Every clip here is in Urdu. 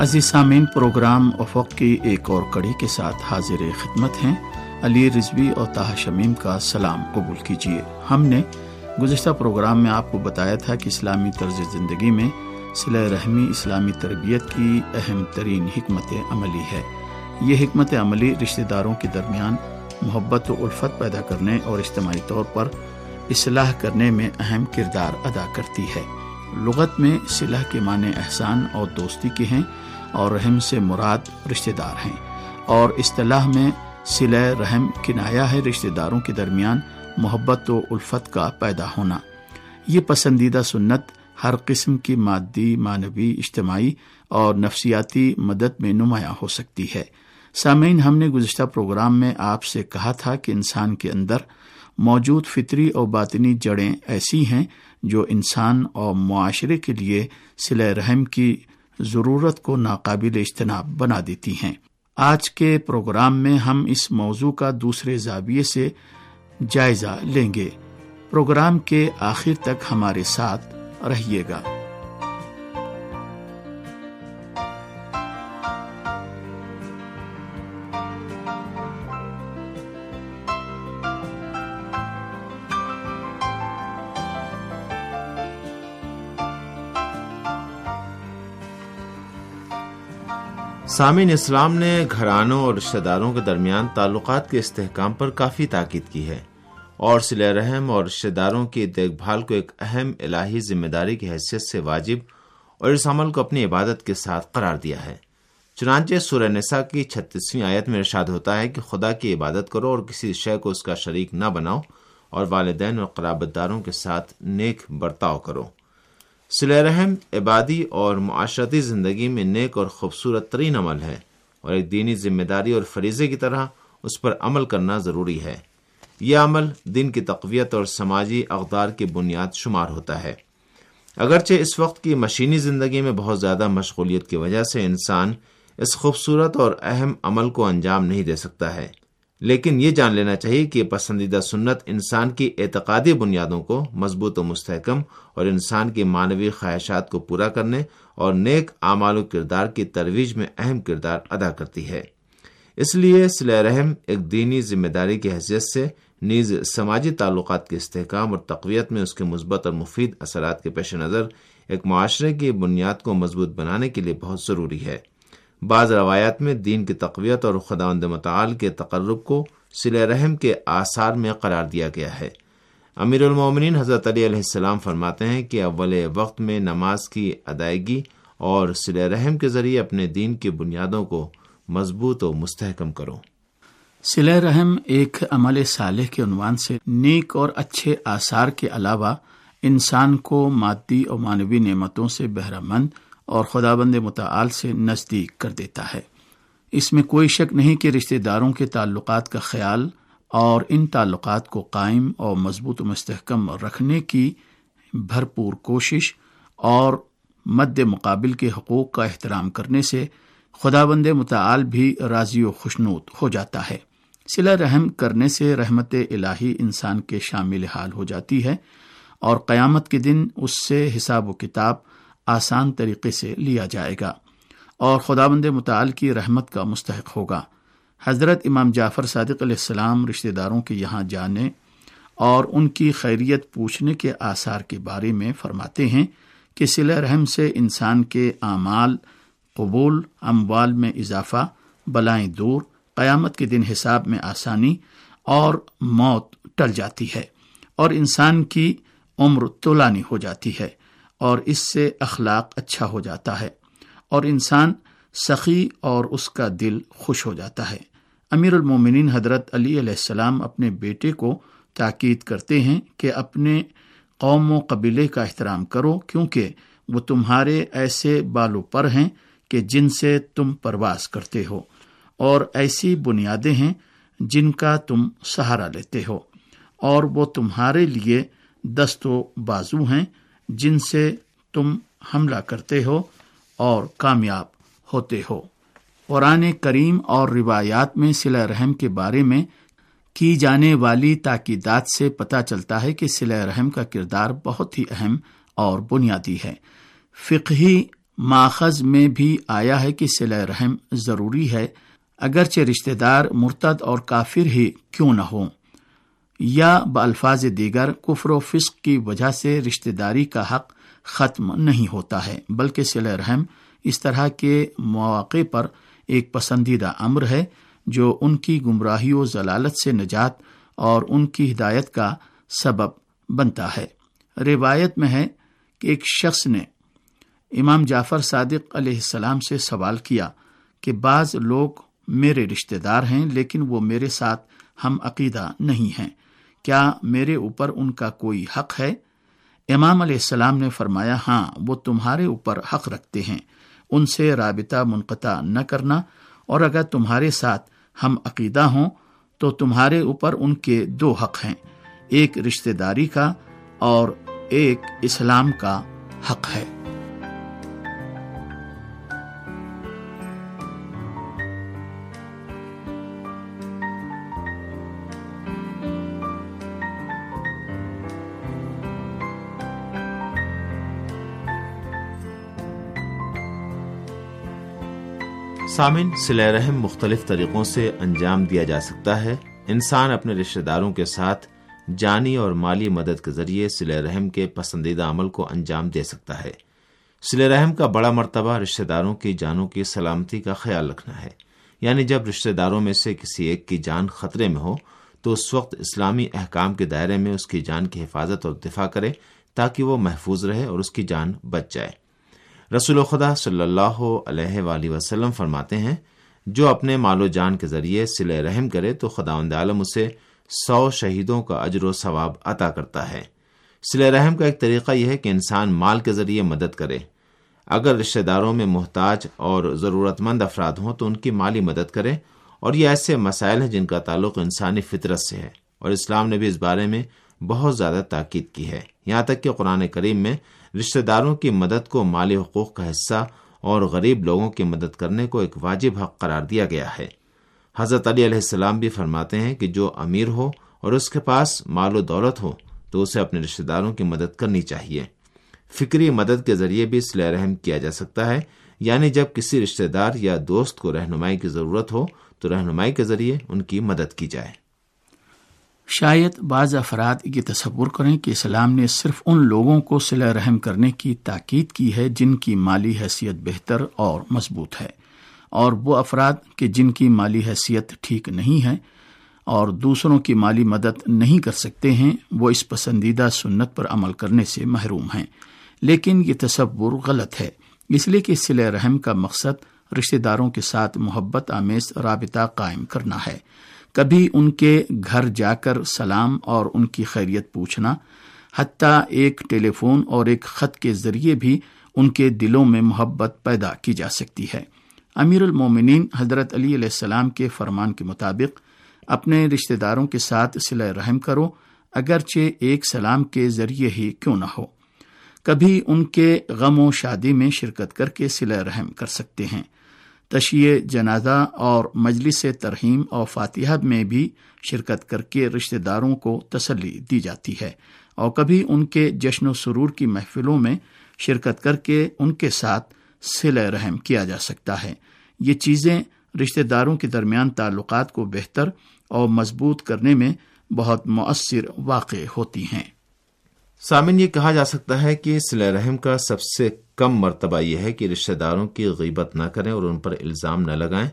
عزیز سامعین پروگرام افق کی ایک اور کڑی کے ساتھ حاضر خدمت ہیں۔ علی رضوی اور تاہ شمیم کا سلام قبول کیجیے۔ ہم نے گزشتہ پروگرام میں آپ کو بتایا تھا کہ اسلامی طرز زندگی میں صلح رحمی اسلامی تربیت کی اہم ترین حکمت عملی ہے۔ یہ حکمت عملی رشتہ داروں کے درمیان محبت و الفت پیدا کرنے اور اجتماعی طور پر اصلاح کرنے میں اہم کردار ادا کرتی ہے۔ لغت میں صلح کے معنی احسان اور دوستی کے ہیں۔ اور رحم سے مراد رشتہ دار ہیں۔ اور اصطلاح میں صلح رحم کنایا ہے رشتہ داروں کے درمیان محبت و الفت کا پیدا ہونا۔ یہ پسندیدہ سنت ہر قسم کی مادی، معنوی، اجتماعی اور نفسیاتی مدد میں نمایاں ہو سکتی ہے۔ سامعین، ہم نے گزشتہ پروگرام میں آپ سے کہا تھا کہ انسان کے اندر موجود فطری اور باطنی جڑیں ایسی ہیں جو انسان اور معاشرے کے لیے سلح رحم کی ضرورت کو ناقابل اجتناب بنا دیتی ہیں۔ آج کے پروگرام میں ہم اس موضوع کا دوسرے زاویے سے جائزہ لیں گے۔ پروگرام کے آخر تک ہمارے ساتھ رہیے گا۔ سامعین اسلام نے گھرانوں اور رشتہ داروں کے درمیان تعلقات کے استحکام پر کافی تاکید کی ہے اور سلح رحم اور رشتہ داروں کی دیکھ بھال کو ایک اہم الہی ذمہ داری کی حیثیت سے واجب اور اس عمل کو اپنی عبادت کے ساتھ قرار دیا ہے۔ چنانچہ سورہ نساء کی چھتیسویں آیت میں ارشاد ہوتا ہے کہ خدا کی عبادت کرو اور کسی شے کو اس کا شریک نہ بناؤ اور والدین اور قرابت داروں کے ساتھ نیک برتاؤ کرو۔ رحم عبادی اور معاشرتی زندگی میں نیک اور خوبصورت ترین عمل ہے اور ایک دینی ذمہ داری اور فریضے کی طرح اس پر عمل کرنا ضروری ہے۔ یہ عمل دن کی تقویت اور سماجی اقدار کی بنیاد شمار ہوتا ہے۔ اگرچہ اس وقت کی مشینی زندگی میں بہت زیادہ مشغولیت کی وجہ سے انسان اس خوبصورت اور اہم عمل کو انجام نہیں دے سکتا ہے لیکن یہ جان لینا چاہیے کہ پسندیدہ سنت انسان کی اعتقادی بنیادوں کو مضبوط و مستحکم اور انسان کی معنوی خواہشات کو پورا کرنے اور نیک اعمال و کردار کی ترویج میں اہم کردار ادا کرتی ہے۔ اس لیے صلی رحم ایک دینی ذمہ داری کی حیثیت سے نیز سماجی تعلقات کے استحکام اور تقویت میں اس کے مثبت اور مفید اثرات کے پیش نظر ایک معاشرے کی بنیاد کو مضبوط بنانے کے لیے بہت ضروری ہے۔ بعض روایات میں دین کی تقویت اور خدا متعال کے تقرب کو سل رحم کے آثار میں قرار دیا گیا ہے۔ امیر المومنین حضرت علی علیہ السلام فرماتے ہیں کہ اول وقت میں نماز کی ادائیگی اور سل رحم کے ذریعے اپنے دین کی بنیادوں کو مضبوط و مستحکم کرو۔ سل رحم ایک عمل صالح کے عنوان سے نیک اور اچھے آثار کے علاوہ انسان کو مادی اور مانوی نعمتوں سے بہرہ مند اور خدا بند متعال سے نزدیک کر دیتا ہے۔ اس میں کوئی شک نہیں کہ رشتہ داروں کے تعلقات کا خیال اور ان تعلقات کو قائم اور مضبوط و مستحکم رکھنے کی بھرپور کوشش اور مد مقابل کے حقوق کا احترام کرنے سے خدا بند متعال بھی راضی و خوشنود ہو جاتا ہے۔ سلا رحم کرنے سے رحمت الہی انسان کے شامل حال ہو جاتی ہے اور قیامت کے دن اس سے حساب و کتاب آسان طریقے سے لیا جائے گا اور خدا بند مطالع کی رحمت کا مستحق ہوگا۔ حضرت امام جعفر صادق علیہ السلام رشتہ داروں کے یہاں جانے اور ان کی خیریت پوچھنے کے آثار کے بارے میں فرماتے ہیں کہ سل رحم سے انسان کے اعمال، قبول، اموال میں اضافہ، بلائیں دور، قیامت کے دن حساب میں آسانی اور موت ٹل جاتی ہے اور انسان کی عمر تولانی ہو جاتی ہے۔ اور اس سے اخلاق اچھا ہو جاتا ہے اور انسان سخی اور اس کا دل خوش ہو جاتا ہے۔ امیر المومنین حضرت علی علیہ السلام اپنے بیٹے کو تاکید کرتے ہیں کہ اپنے قوم و قبیلے کا احترام کرو کیونکہ وہ تمہارے ایسے بالو پر ہیں کہ جن سے تم پرواز کرتے ہو اور ایسی بنیادیں ہیں جن کا تم سہارا لیتے ہو اور وہ تمہارے لیے دست و بازو ہیں۔ جن سے تم حملہ کرتے ہو اور کامیاب ہوتے ہو۔ قرآن کریم اور روایات میں سلا رحم کے بارے میں کی جانے والی تاکیدات سے پتہ چلتا ہے کہ سلا رحم کا کردار بہت ہی اہم اور بنیادی ہے۔ فقہی ماخذ میں بھی آیا ہے کہ صلح رحم ضروری ہے، اگرچہ رشتہ دار مرتد اور کافر ہی کیوں نہ ہوں۔ یا بالفاظ دیگر کفر و فسق کی وجہ سے رشتہ داری کا حق ختم نہیں ہوتا ہے، بلکہ صلح رحم اس طرح کے مواقع پر ایک پسندیدہ امر ہے جو ان کی گمراہی و ضلالت سے نجات اور ان کی ہدایت کا سبب بنتا ہے۔ روایت میں ہے کہ ایک شخص نے امام جعفر صادق علیہ السلام سے سوال کیا کہ بعض لوگ میرے رشتہ دار ہیں لیکن وہ میرے ساتھ ہم عقیدہ نہیں ہیں۔ کیا میرے اوپر ان کا کوئی حق ہے؟ امام علیہ السلام نے فرمایا ہاں وہ تمہارے اوپر حق رکھتے ہیں۔ ان سے رابطہ منقطع نہ کرنا۔ اور اگر تمہارے ساتھ ہم عقیدہ ہوں، تو تمہارے اوپر ان کے دو حق ہیں۔ ایک رشتہ داری کا اور ایک اسلام کا حق ہے۔ سامن سلح رحم مختلف طریقوں سے انجام دیا جا سکتا ہے۔ انسان اپنے رشتہ داروں کے ساتھ جانی اور مالی مدد کے ذریعے سلح رحم کے پسندیدہ عمل کو انجام دے سکتا ہے۔ سلح رحم کا بڑا مرتبہ رشتہ داروں کی جانوں کی سلامتی کا خیال رکھنا ہے۔ یعنی جب رشتہ داروں میں سے کسی ایک کی جان خطرے میں ہو، تو اس وقت اسلامی احکام کے دائرے میں اس کی جان کی حفاظت اور دفاع کرے تاکہ وہ محفوظ رہے اور اس کی جان بچ جائے۔ رسول خدا صلی اللہ علیہ وآلہ وسلم فرماتے ہیں، جو اپنے مال و جان کے ذریعے سل رحم کرے تو خدا عالم اسے سو شہیدوں کا اجر و ثواب عطا کرتا ہے۔ سل رحم کا ایک طریقہ یہ ہے کہ انسان مال کے ذریعے مدد کرے۔ اگر رشتہ داروں میں محتاج اور ضرورت مند افراد ہوں تو ان کی مالی مدد کرے، اور یہ ایسے مسائل ہیں جن کا تعلق انسانی فطرت سے ہے۔ اور اسلام نے بھی اس بارے میں بہت زیادہ تاکید کی ہے۔ یہاں تک کہ قرآن کریم میں رشتہ داروں کی مدد کو مالی حقوق کا حصہ اور غریب لوگوں کی مدد کرنے کو ایک واجب حق قرار دیا گیا ہے۔ حضرت علی علیہ السلام بھی فرماتے ہیں کہ جو امیر ہو اور اس کے پاس مال و دولت ہو تو اسے اپنے رشتہ داروں کی مدد کرنی چاہیے۔ فکری مدد کے ذریعے بھی صلاح رحم کیا جا سکتا ہے یعنی جب کسی رشتہ دار یا دوست کو رہنمائی کی ضرورت ہو تو رہنمائی کے ذریعے ان کی مدد کی جائے۔ شاید بعض افراد یہ تصور کریں کہ اسلام نے صرف ان لوگوں کو صلح رحم کرنے کی تاکید کی ہے جن کی مالی حیثیت بہتر اور مضبوط ہے، اور وہ افراد کہ جن کی مالی حیثیت ٹھیک نہیں ہے اور دوسروں کی مالی مدد نہیں کر سکتے ہیں، وہ اس پسندیدہ سنت پر عمل کرنے سے محروم ہیں۔ لیکن یہ تصور غلط ہے، اس لیے کہ صلح رحم کا مقصد رشتہ داروں کے ساتھ محبت، آمیز رابطہ قائم کرنا ہے۔ کبھی ان کے گھر جا کر سلام اور ان کی خیریت پوچھنا، حتیٰ ایک ٹیلی فون اور ایک خط کے ذریعے بھی ان کے دلوں میں محبت پیدا کی جا سکتی ہے۔ امیر المومنین حضرت علی علیہ السلام کے فرمان کے مطابق، اپنے رشتہ داروں کے ساتھ صلح رحم کرو، اگرچہ ایک سلام کے ذریعے ہی کیوں نہ ہو۔ کبھی ان کے غم و شادی میں شرکت کر کے صلح رحم کر سکتے ہیں۔ تشیع جنازہ اور مجلس ترہیم اور فاتحہ میں بھی شرکت کر کے رشتہ داروں کو تسلی دی جاتی ہے اور کبھی ان کے جشن و سرور کی محفلوں میں شرکت کر کے ان کے ساتھ سل رحم کیا جا سکتا ہے۔ یہ چیزیں رشتہ داروں کے درمیان تعلقات کو بہتر اور مضبوط کرنے میں بہت مؤثر واقع ہوتی ہیں۔ سامن، یہ کہا جا سکتا ہے کہ صلی رحم کا سب سے کم مرتبہ یہ ہے کہ رشتہ داروں کی غیبت نہ کریں اور ان پر الزام نہ لگائیں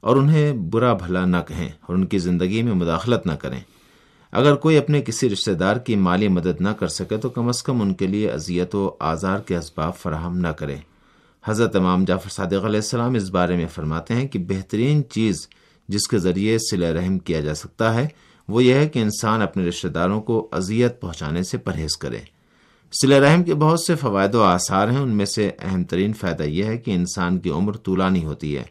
اور انہیں برا بھلا نہ کہیں اور ان کی زندگی میں مداخلت نہ کریں۔ اگر کوئی اپنے کسی رشتہ دار کی مالی مدد نہ کر سکے تو کم از کم ان کے لیے اذیت و آزار کے اسباب فراہم نہ کرے حضرت امام جعفر صادق علیہ السلام اس بارے میں فرماتے ہیں کہ بہترین چیز جس کے ذریعے سل رحم کیا جا سکتا ہے وہ یہ ہے کہ انسان اپنے رشتہ داروں کو اذیت پہنچانے سے پرہیز کرے۔ سل رحم کے بہت سے فوائد و آثار ہیں، ان میں سے اہم ترین فائدہ یہ ہے کہ انسان کی عمر طولانی ہوتی ہے۔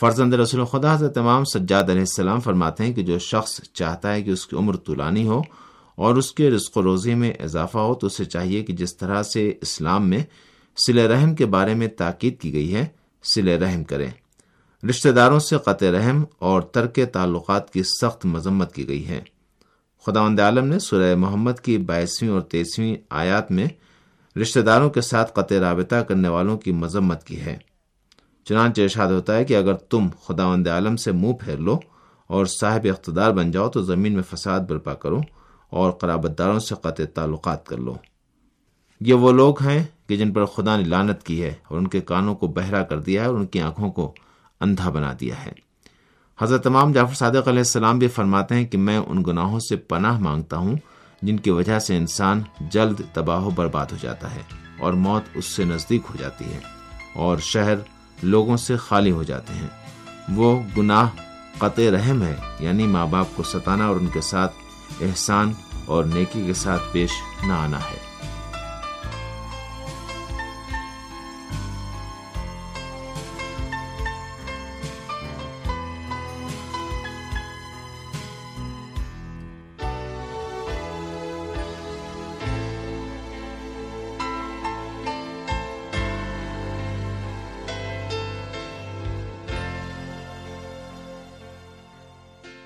فرزند رسول خدا حضرت امام سجاد علیہ السلام فرماتے ہیں کہ جو شخص چاہتا ہے کہ اس کی عمر طولانی ہو اور اس کے رزق و روزی میں اضافہ ہو، تو اسے چاہیے کہ جس طرح سے اسلام میں سل رحم کے بارے میں تاکید کی گئی ہے سل رحم کریں رشتہ داروں سے قطع رحم اور ترک تعلقات کی سخت مذمت کی گئی ہے۔ خدا عالم نے سورہ محمد کی بائیسویں اور تیسویں آیات میں رشتہ داروں کے ساتھ قطع رابطہ کرنے والوں کی مذمت کی ہے۔ چنانچہ ارشاد ہوتا ہے کہ اگر تم خداوند عالم سے منہ پھیر لو اور صاحب اقتدار بن جاؤ تو زمین میں فساد برپا کرو اور قرابت داروں سے قطع تعلقات کر لو۔ یہ وہ لوگ ہیں کہ جن پر خدا نے لانت کی ہے اور ان کے کانوں کو بہرا کر دیا ہے اور ان کی آنکھوں کو اندھا بنا دیا ہے۔ حضرت تمام جعفر صادق علیہ السلام بھی فرماتے ہیں کہ میں ان گناہوں سے پناہ مانگتا ہوں جن کی وجہ سے انسان جلد تباہ و برباد ہو جاتا ہے اور موت اس سے نزدیک ہو جاتی ہے اور شہر لوگوں سے خالی ہو جاتے ہیں۔ وہ گناہ قطع رحم ہے یعنی ماں باپ کو ستانا اور ان کے ساتھ احسان اور نیکی کے ساتھ پیش نہ آنا ہے۔